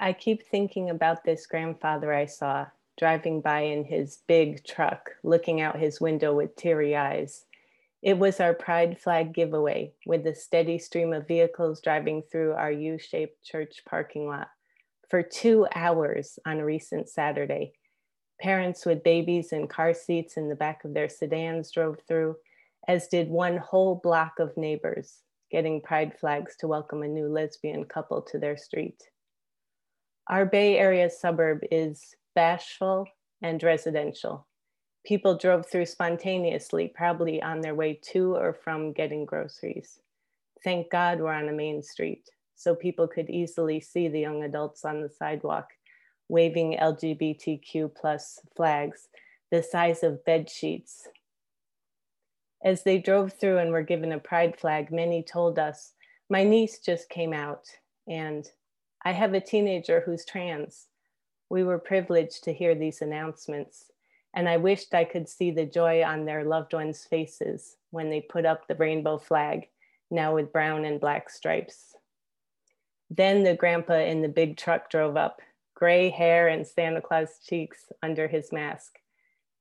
I keep thinking about this grandfather I saw driving by in his big truck, looking out his window with teary eyes. It was our pride flag giveaway with a steady stream of vehicles driving through our U shaped church parking lot for two hours on a recent Saturday. Parents with babies in car seats in the back of their sedans drove through, as did one whole block of neighbors getting pride flags to welcome a new lesbian couple to their street. Our Bay Area suburb is bashful and residential. People drove through spontaneously, probably on their way to or from getting groceries. Thank God we're on a main street, so people could easily see the young adults on the sidewalk waving LGBTQ plus flags the size of bed sheets. As they drove through and were given a pride flag, many told us, My niece just came out, and I have a teenager who's trans. We were privileged to hear these announcements, and I wished I could see the joy on their loved ones' faces when they put up the rainbow flag, now with brown and black stripes. Then the grandpa in the big truck drove up, gray hair and Santa Claus cheeks under his mask.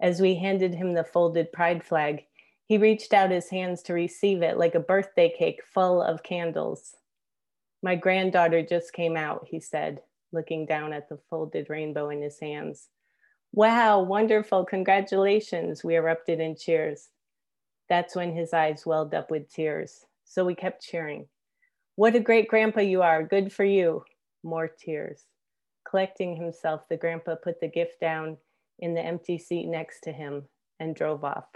As we handed him the folded pride flag, he reached out his hands to receive it like a birthday cake full of candles. My granddaughter just came out, he said, looking down at the folded rainbow in his hands. Wow, wonderful, congratulations, we erupted in cheers. That's when his eyes welled up with tears. So we kept cheering. What a great grandpa you are, good for you. More tears. Collecting himself, the grandpa put the gift down in the empty seat next to him and drove off.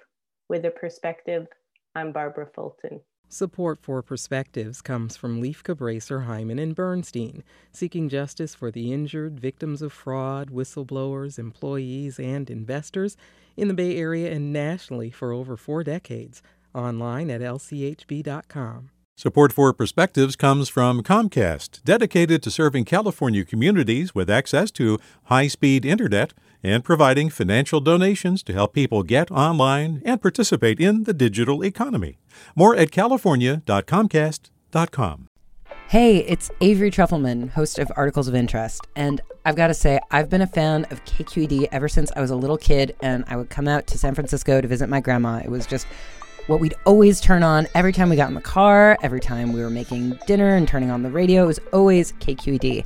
With a perspective, I'm Barbara Foltin. Support for Perspectives comes from Lieff Cabraser, Heimann, and Bernstein, seeking justice for the injured, victims of fraud, whistleblowers, employees, and investors in the Bay Area and nationally for over four decades. Online at lchb.com. Support for Perspectives comes from Comcast, dedicated to serving California communities with access to high speed internet and providing financial donations to help people get online and participate in the digital economy. More at california.comcast.com. Hey, it's Avery Trufelman, host of Articles of Interest. And I've got to say, I've been a fan of KQED ever since I was a little kid and I would come out to San Francisco to visit my grandma. It was just what we'd always turn on every time we got in the car, every time we were making dinner and turning on the radio. It was always KQED.